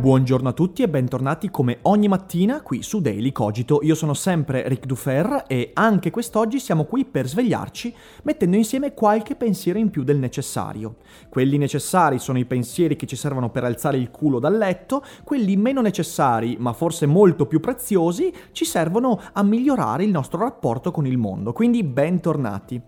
Buongiorno a tutti e bentornati come ogni mattina qui su Daily Cogito. Io sono sempre Ric Dufer e anche quest'oggi siamo qui per svegliarci mettendo insieme qualche pensiero in più del necessario. Quelli necessari sono i pensieri che ci servono per alzare il culo dal letto, quelli meno necessari, ma forse molto più preziosi, ci servono a migliorare il nostro rapporto con il mondo. Quindi bentornati.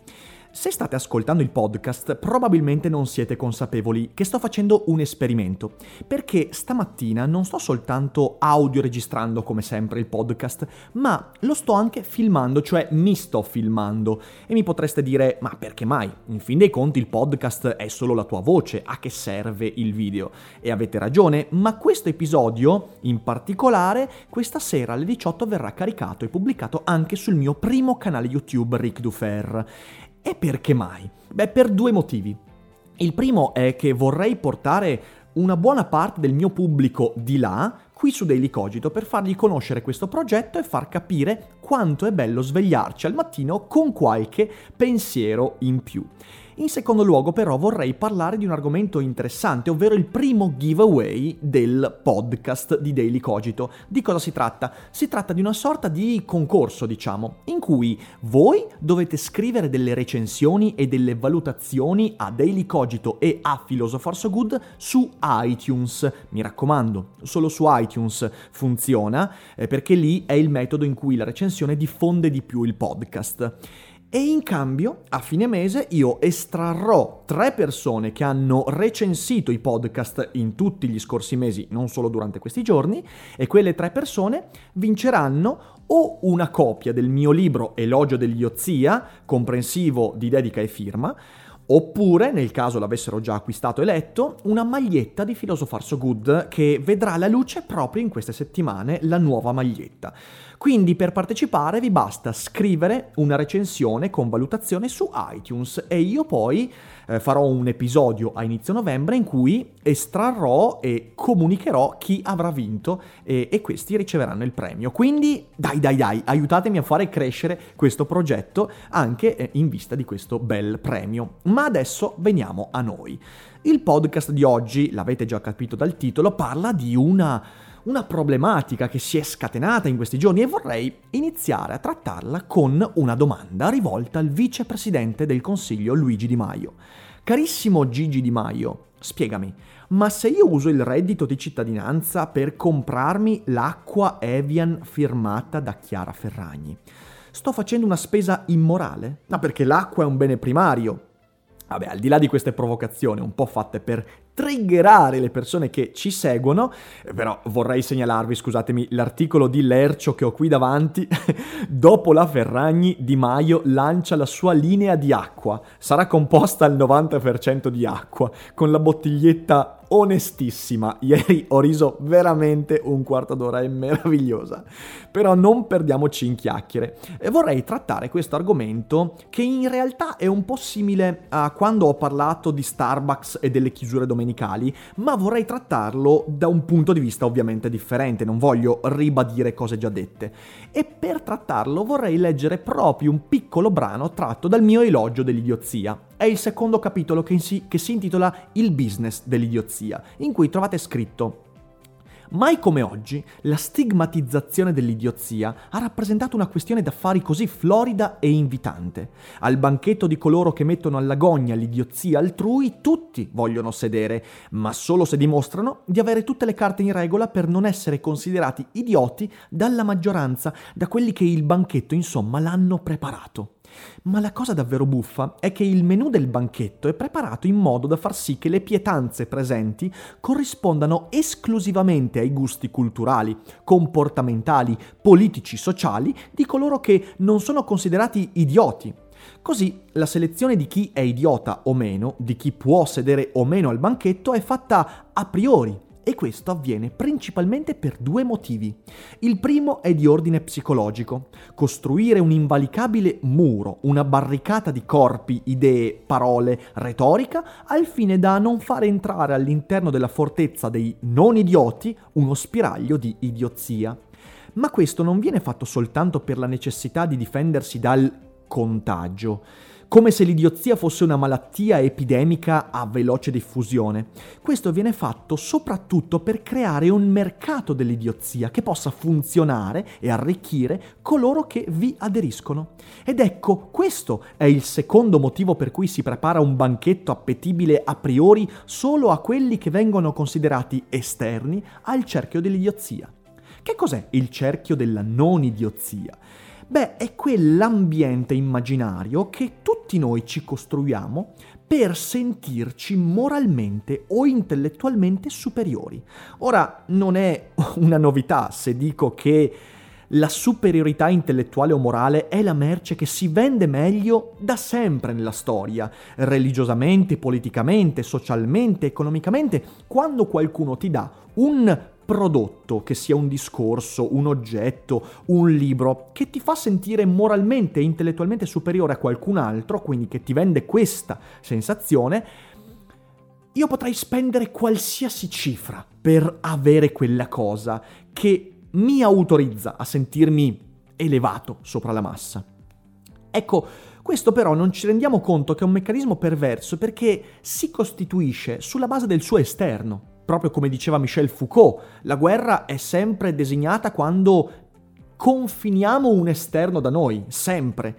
Se state ascoltando il podcast, probabilmente non siete consapevoli che sto facendo un esperimento, perché stamattina non sto soltanto audio registrando come sempre il podcast, ma lo sto anche filmando, cioè mi sto filmando. E mi potreste dire, ma perché mai? In fin dei conti il podcast è solo la tua voce, a che serve il video? E avete ragione, ma questo episodio, in particolare, questa sera alle 18 verrà caricato e pubblicato anche sul mio primo canale YouTube Ric Dufer. E perché mai? Beh, per due motivi. Il primo è che vorrei portare una buona parte del mio pubblico di là qui su Daily Cogito per fargli conoscere questo progetto e far capire quanto è bello svegliarci al mattino con qualche pensiero in più. In secondo luogo però vorrei parlare di un argomento interessante, ovvero il primo giveaway del podcast di Daily Cogito. Di cosa si tratta? Si tratta di una sorta di concorso, diciamo, in cui voi dovete scrivere delle recensioni e delle valutazioni a Daily Cogito e a Philosopher So Good su iTunes. Mi raccomando, solo su iTunes funziona eh, perché lì è il metodo in cui la recensione diffonde di più il podcast e in cambio a fine mese io estrarrò tre persone che hanno recensito i podcast in tutti gli scorsi mesi, non solo durante questi giorni, e quelle tre persone vinceranno o una copia del mio libro Elogio dell'idiozia, comprensivo di dedica e firma, Oppure, nel caso l'avessero già acquistato e letto, una maglietta di Philosopher So Good che vedrà la luce proprio in queste settimane, la nuova maglietta. Quindi per partecipare vi basta scrivere una recensione con valutazione su iTunes e io poi eh, farò un episodio a inizio novembre in cui estrarrò e comunicherò chi avrà vinto e, e questi riceveranno il premio. Quindi dai dai dai, aiutatemi a fare crescere questo progetto anche eh, in vista di questo bel premio. Ma adesso veniamo a noi. Il podcast di oggi, l'avete già capito dal titolo, parla di una una problematica che si è scatenata in questi giorni e vorrei iniziare a trattarla con una domanda rivolta al vicepresidente del Consiglio Luigi Di Maio. Carissimo Gigi Di Maio, spiegami, ma se io uso il reddito di cittadinanza per comprarmi l'acqua Evian firmata da Chiara Ferragni, sto facendo una spesa immorale? No, perché l'acqua è un bene primario. Vabbè, al di là di queste provocazioni un po' fatte per triggerare le persone che ci seguono, però vorrei segnalarvi, scusatemi, l'articolo di Lercio che ho qui davanti, dopo la Ferragni Di Maio lancia la sua linea di acqua, sarà composta al 90% di acqua, con la bottiglietta onestissima. Ieri ho riso veramente un quarto d'ora, è meravigliosa. Però non perdiamoci in chiacchiere. E vorrei trattare questo argomento che in realtà è un po' simile a quando ho parlato di Starbucks e delle chiusure domenicali, ma vorrei trattarlo da un punto di vista ovviamente differente, non voglio ribadire cose già dette. E per trattarlo vorrei leggere proprio un piccolo brano tratto dal mio elogio dell'idiozia è il secondo capitolo che si, che si intitola Il business dell'idiozia, in cui trovate scritto Mai come oggi, la stigmatizzazione dell'idiozia ha rappresentato una questione d'affari così florida e invitante. Al banchetto di coloro che mettono alla gogna l'idiozia altrui, tutti vogliono sedere, ma solo se dimostrano di avere tutte le carte in regola per non essere considerati idioti dalla maggioranza, da quelli che il banchetto insomma l'hanno preparato. Ma la cosa davvero buffa è che il menù del banchetto è preparato in modo da far sì che le pietanze presenti corrispondano esclusivamente ai gusti culturali, comportamentali, politici, sociali di coloro che non sono considerati idioti. Così la selezione di chi è idiota o meno, di chi può sedere o meno al banchetto, è fatta a priori e questo avviene principalmente per due motivi. Il primo è di ordine psicologico. Costruire un invalicabile muro, una barricata di corpi, idee, parole, retorica, al fine da non far entrare all'interno della fortezza dei non idioti uno spiraglio di idiozia. Ma questo non viene fatto soltanto per la necessità di difendersi dal contagio come se l'idiozia fosse una malattia epidemica a veloce diffusione. Questo viene fatto soprattutto per creare un mercato dell'idiozia che possa funzionare e arricchire coloro che vi aderiscono. Ed ecco, questo è il secondo motivo per cui si prepara un banchetto appetibile a priori solo a quelli che vengono considerati esterni al cerchio dell'idiozia. Che cos'è il cerchio della non idiozia? Beh, è quell'ambiente immaginario che tutti noi ci costruiamo per sentirci moralmente o intellettualmente superiori. Ora, non è una novità se dico che la superiorità intellettuale o morale è la merce che si vende meglio da sempre nella storia, religiosamente, politicamente, socialmente, economicamente, quando qualcuno ti dà un prodotto, che sia un discorso, un oggetto, un libro, che ti fa sentire moralmente e intellettualmente superiore a qualcun altro, quindi che ti vende questa sensazione, io potrei spendere qualsiasi cifra per avere quella cosa che mi autorizza a sentirmi elevato sopra la massa. Ecco, questo però non ci rendiamo conto che è un meccanismo perverso perché si costituisce sulla base del suo esterno proprio come diceva Michel Foucault, la guerra è sempre designata quando confiniamo un esterno da noi, sempre.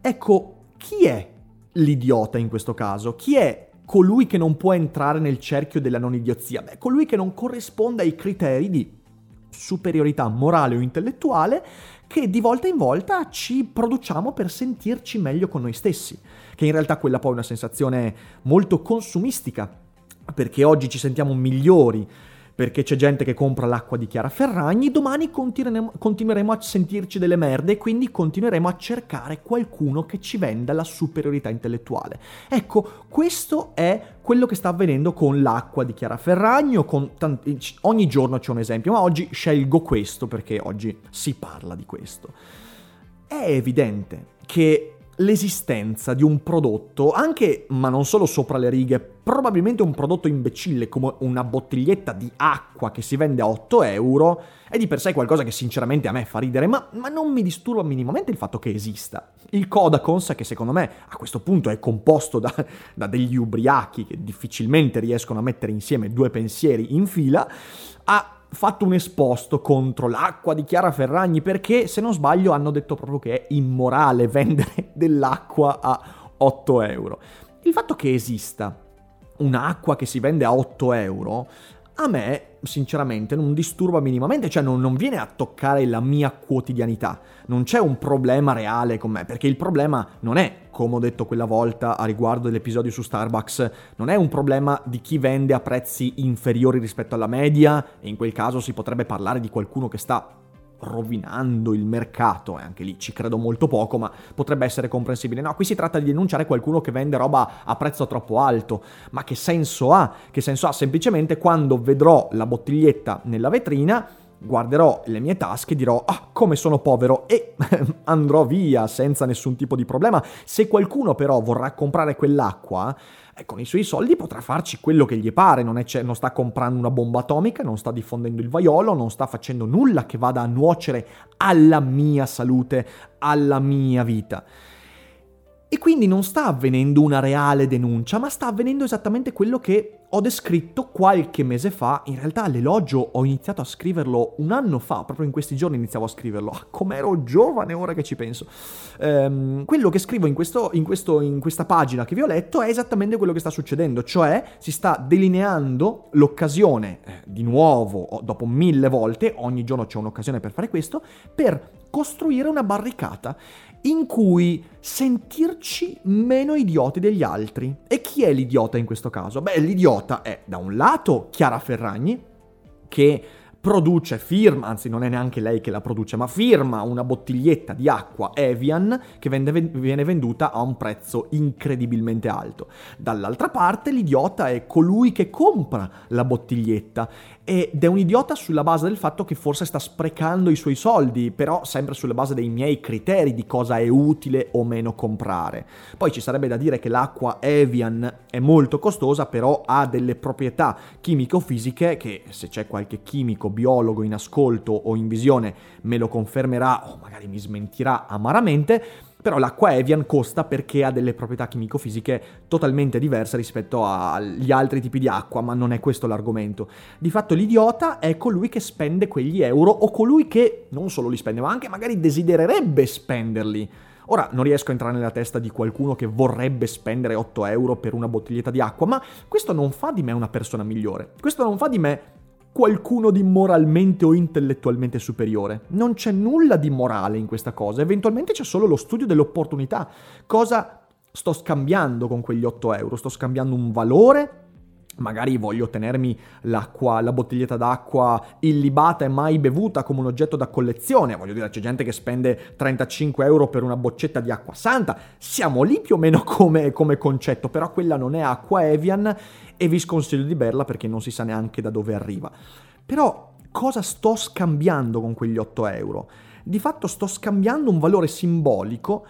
Ecco, chi è l'idiota in questo caso? Chi è colui che non può entrare nel cerchio della non idiozia? Beh, colui che non corrisponde ai criteri di superiorità morale o intellettuale che di volta in volta ci produciamo per sentirci meglio con noi stessi, che in realtà quella poi è una sensazione molto consumistica perché oggi ci sentiamo migliori, perché c'è gente che compra l'acqua di Chiara Ferragni, domani continueremo, a sentirci delle merde e quindi continueremo a cercare qualcuno che ci venda la superiorità intellettuale. Ecco, questo è quello che sta avvenendo con l'acqua di Chiara Ferragni tanti, ogni giorno c'è un esempio, ma oggi scelgo questo perché oggi si parla di questo. È evidente che l'esistenza di un prodotto, anche ma non solo sopra le righe, probabilmente un prodotto imbecille come una bottiglietta di acqua che si vende a 8 euro, è di per sé qualcosa che sinceramente a me fa ridere, ma, ma non mi disturba minimamente il fatto che esista. Il Codacons, che secondo me a questo punto è composto da, da degli ubriachi che difficilmente riescono a mettere insieme due pensieri in fila, ha fatto un esposto contro l'acqua di Chiara Ferragni perché, se non sbaglio, hanno detto proprio che è immorale vendere dell'acqua a 8 euro. Il fatto che esista un'acqua che si vende a 8 euro a me sinceramente non disturba minimamente, cioè non, non, viene a toccare la mia quotidianità, non c'è un problema reale con me, perché il problema non è, come ho detto quella volta a riguardo dell'episodio su Starbucks, non è un problema di chi vende a prezzi inferiori rispetto alla media, e in quel caso si potrebbe parlare di qualcuno che sta rovinando il mercato, e anche lì ci credo molto poco, ma potrebbe essere comprensibile. No, qui si tratta di denunciare qualcuno che vende roba a prezzo troppo alto, ma che senso ha? Che senso ha semplicemente quando vedrò la bottiglietta nella vetrina guarderò le mie tasche e dirò ah come sono povero e andrò via senza nessun tipo di problema. Se qualcuno però vorrà comprare quell'acqua, eh, con i suoi soldi potrà farci quello che gli pare, non, è, non sta comprando una bomba atomica, non sta diffondendo il vaiolo, non sta facendo nulla che vada a nuocere alla mia salute, alla mia vita. E quindi non sta avvenendo una reale denuncia, ma sta avvenendo esattamente quello che ho descritto qualche mese fa. In realtà l'elogio ho iniziato a scriverlo un anno fa, proprio in questi giorni iniziavo a scriverlo. Ah, com'ero giovane ora che ci penso. Ehm, quello che scrivo in, questo, in, questo, in questa pagina che vi ho letto è esattamente quello che sta succedendo, cioè si sta delineando l'occasione, eh, di nuovo, dopo mille volte, ogni giorno c'è un'occasione per fare questo, per costruire una barricata in cui sentirci meno idioti degli altri. E chi è l'idiota in questo caso? Beh, l'idiota è da un lato Chiara Ferragni, che produce, firma, anzi non è neanche lei che la produce, ma firma una bottiglietta di acqua Evian che viene venduta a un prezzo incredibilmente alto. Dall'altra parte l'idiota è colui che compra la bottiglietta ed è un idiota sulla base del fatto che forse sta sprecando i suoi soldi, però sempre sulla base dei miei criteri di cosa è utile o meno comprare. Poi ci sarebbe da dire che l'acqua Evian è molto costosa, però ha delle proprietà chimico-fisiche che se c'è qualche chimico biologo in ascolto o in visione me lo confermerà o magari mi smentirà amaramente, però l'acqua Evian costa perché ha delle proprietà chimico-fisiche totalmente diverse rispetto agli altri tipi di acqua, ma non è questo l'argomento. Di fatto l'idiota è colui che spende quegli euro o colui che non solo li spende, ma anche magari desidererebbe spenderli. Ora non riesco a entrare nella testa di qualcuno che vorrebbe spendere 8 euro per una bottiglietta di acqua, ma questo non fa di me una persona migliore. Questo non fa di me qualcuno di moralmente o intellettualmente superiore. Non c'è nulla di morale in questa cosa, eventualmente c'è solo lo studio dell'opportunità. Cosa sto scambiando con quegli 8 euro? Sto scambiando un valore Magari voglio tenermi l'acqua, la bottiglietta d'acqua illibata e mai bevuta come un oggetto da collezione. Voglio dire, c'è gente che spende 35 euro per una boccetta di acqua santa. Siamo lì più o meno come, come concetto, però quella non è acqua Evian e vi sconsiglio di berla perché non si sa neanche da dove arriva. Però cosa sto scambiando con quegli 8 euro? Di fatto sto scambiando un valore simbolico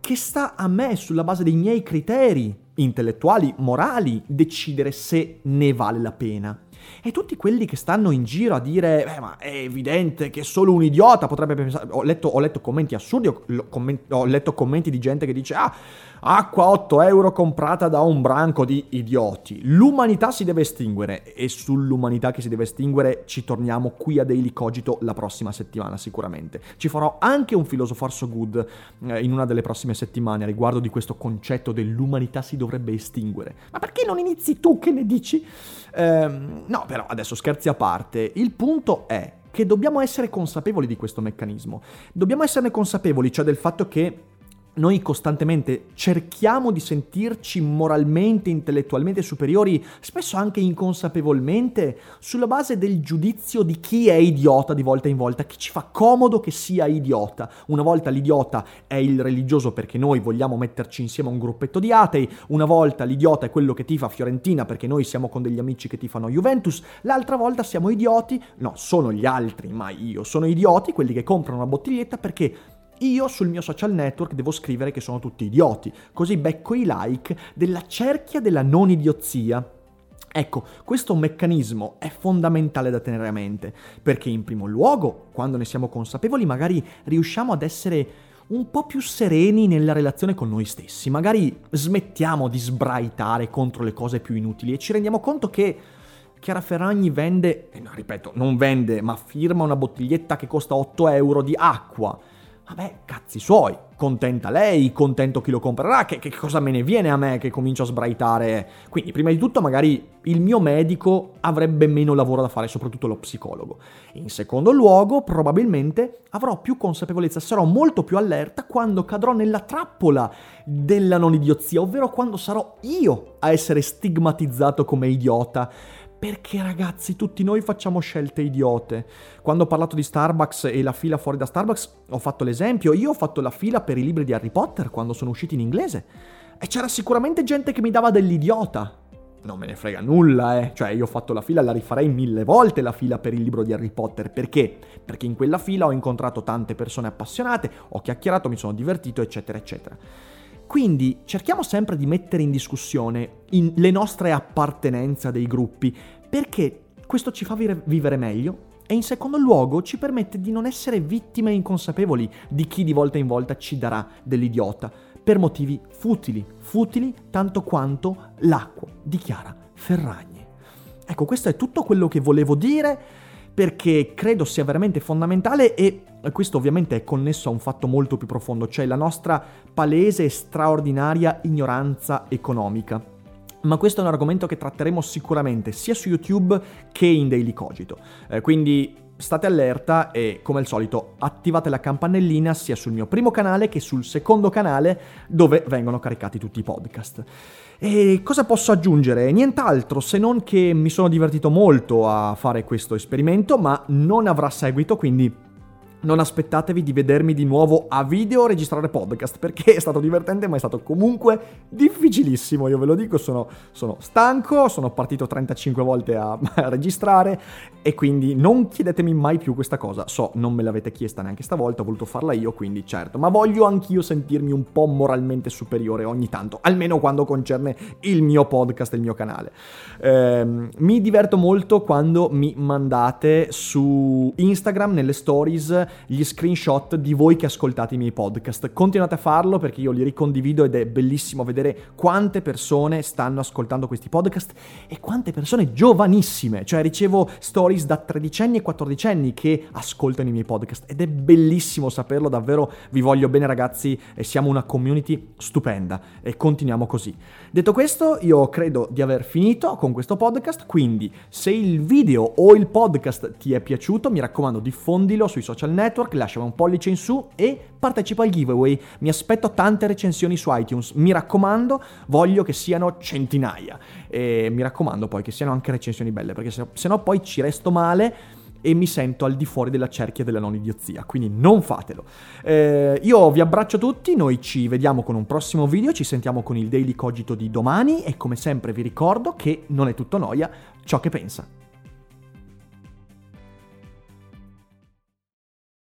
che sta a me sulla base dei miei criteri intellettuali, morali, decidere se ne vale la pena. E tutti quelli che stanno in giro a dire, beh, ma è evidente che solo un idiota potrebbe pensare. Ho letto, ho letto commenti assurdi, ho, commenti, ho letto commenti di gente che dice, ah, Acqua 8 euro comprata da un branco di idioti. L'umanità si deve estinguere e sull'umanità che si deve estinguere ci torniamo qui a Daily Cogito la prossima settimana sicuramente. Ci farò anche un Philosopher So Good eh, in una delle prossime settimane riguardo di questo concetto dell'umanità si dovrebbe estinguere. Ma perché non inizi tu che ne dici? Ehm, no, però adesso scherzi a parte. Il punto è che dobbiamo essere consapevoli di questo meccanismo. Dobbiamo esserne consapevoli, cioè del fatto che noi costantemente cerchiamo di sentirci moralmente, intellettualmente superiori, spesso anche inconsapevolmente, sulla base del giudizio di chi è idiota di volta in volta, chi ci fa comodo che sia idiota. Una volta l'idiota è il religioso perché noi vogliamo metterci insieme a un gruppetto di atei, una volta l'idiota è quello che tifa Fiorentina perché noi siamo con degli amici che tifano Juventus, l'altra volta siamo idioti, no, sono gli altri, ma io sono idioti, quelli che comprano una bottiglietta perché io sul mio social network devo scrivere che sono tutti idioti, così becco i like della cerchia della non idiozia. Ecco, questo meccanismo è fondamentale da tenere a mente, perché in primo luogo, quando ne siamo consapevoli, magari riusciamo ad essere un po' più sereni nella relazione con noi stessi, magari smettiamo di sbraitare contro le cose più inutili e ci rendiamo conto che Chiara Ferragni vende, eh no, ripeto, non vende, ma firma una bottiglietta che costa 8 euro di acqua Vabbè, cazzi suoi, contenta lei, contento chi lo comprerà, che, che, cosa me ne viene a me che comincio a sbraitare? Quindi, prima di tutto, magari il mio medico avrebbe meno lavoro da fare, soprattutto lo psicologo. In secondo luogo, probabilmente avrò più consapevolezza, sarò molto più allerta quando cadrò nella trappola della non idiozia, ovvero quando sarò io a essere stigmatizzato come idiota perché ragazzi, tutti noi facciamo scelte idiote. Quando ho parlato di Starbucks e la fila fuori da Starbucks, ho fatto l'esempio. Io ho fatto la fila per i libri di Harry Potter quando sono usciti in inglese. E c'era sicuramente gente che mi dava dell'idiota. Non me ne frega nulla, eh. Cioè, io ho fatto la fila, la rifarei mille volte la fila per il libro di Harry Potter. Perché? Perché in quella fila ho incontrato tante persone appassionate, ho chiacchierato, mi sono divertito, eccetera, eccetera. Quindi cerchiamo sempre di mettere in discussione in le nostre appartenenze dei gruppi, perché questo ci fa vivere meglio e in secondo luogo ci permette di non essere vittime inconsapevoli di chi di volta in volta ci darà dell'idiota, per motivi futili, futili tanto quanto l'acqua, dichiara Ferragni. Ecco, questo è tutto quello che volevo dire perché credo sia veramente fondamentale e questo ovviamente è connesso a un fatto molto più profondo, cioè la nostra palese e straordinaria ignoranza economica. Ma questo è un argomento che tratteremo sicuramente sia su YouTube che in Daily Cogito. Eh, quindi state allerta e come al solito attivate la campanellina sia sul mio primo canale che sul secondo canale dove vengono caricati tutti i podcast. E cosa posso aggiungere? Nient'altro se non che mi sono divertito molto a fare questo esperimento, ma non avrà seguito, quindi non aspettatevi di vedermi di nuovo a video registrare podcast perché è stato divertente ma è stato comunque difficilissimo, io ve lo dico, sono, sono stanco, sono partito 35 volte a, a, registrare e quindi non chiedetemi mai più questa cosa, so, non me l'avete chiesta neanche stavolta, ho voluto farla io, quindi certo, ma voglio anch'io sentirmi un po' moralmente superiore ogni tanto, almeno quando concerne il mio podcast e il mio canale. Eh, mi diverto molto quando mi mandate su Instagram nelle stories gli screenshot di voi che ascoltate i miei podcast. Continuate a farlo perché io li ricondivido ed è bellissimo vedere quante persone stanno ascoltando questi podcast e quante persone giovanissime. Cioè ricevo stories da tredicenni e quattordicenni che ascoltano i miei podcast ed è bellissimo saperlo, davvero vi voglio bene ragazzi e siamo una community stupenda e continuiamo così. Detto questo, io credo di aver finito con questo podcast, quindi se il video o il podcast ti è piaciuto, mi raccomando diffondilo sui social network, lasciami un pollice in su e partecipa al giveaway. Mi aspetto tante recensioni su iTunes, mi raccomando, voglio che siano centinaia. E mi raccomando poi che siano anche recensioni belle, perché se, se no poi ci resto male e mi sento al di fuori della cerchia della non idiozia, quindi non fatelo. Eh, io vi abbraccio tutti, noi ci vediamo con un prossimo video, ci sentiamo con il Daily Cogito di domani e come sempre vi ricordo che non è tutto noia ciò che pensa.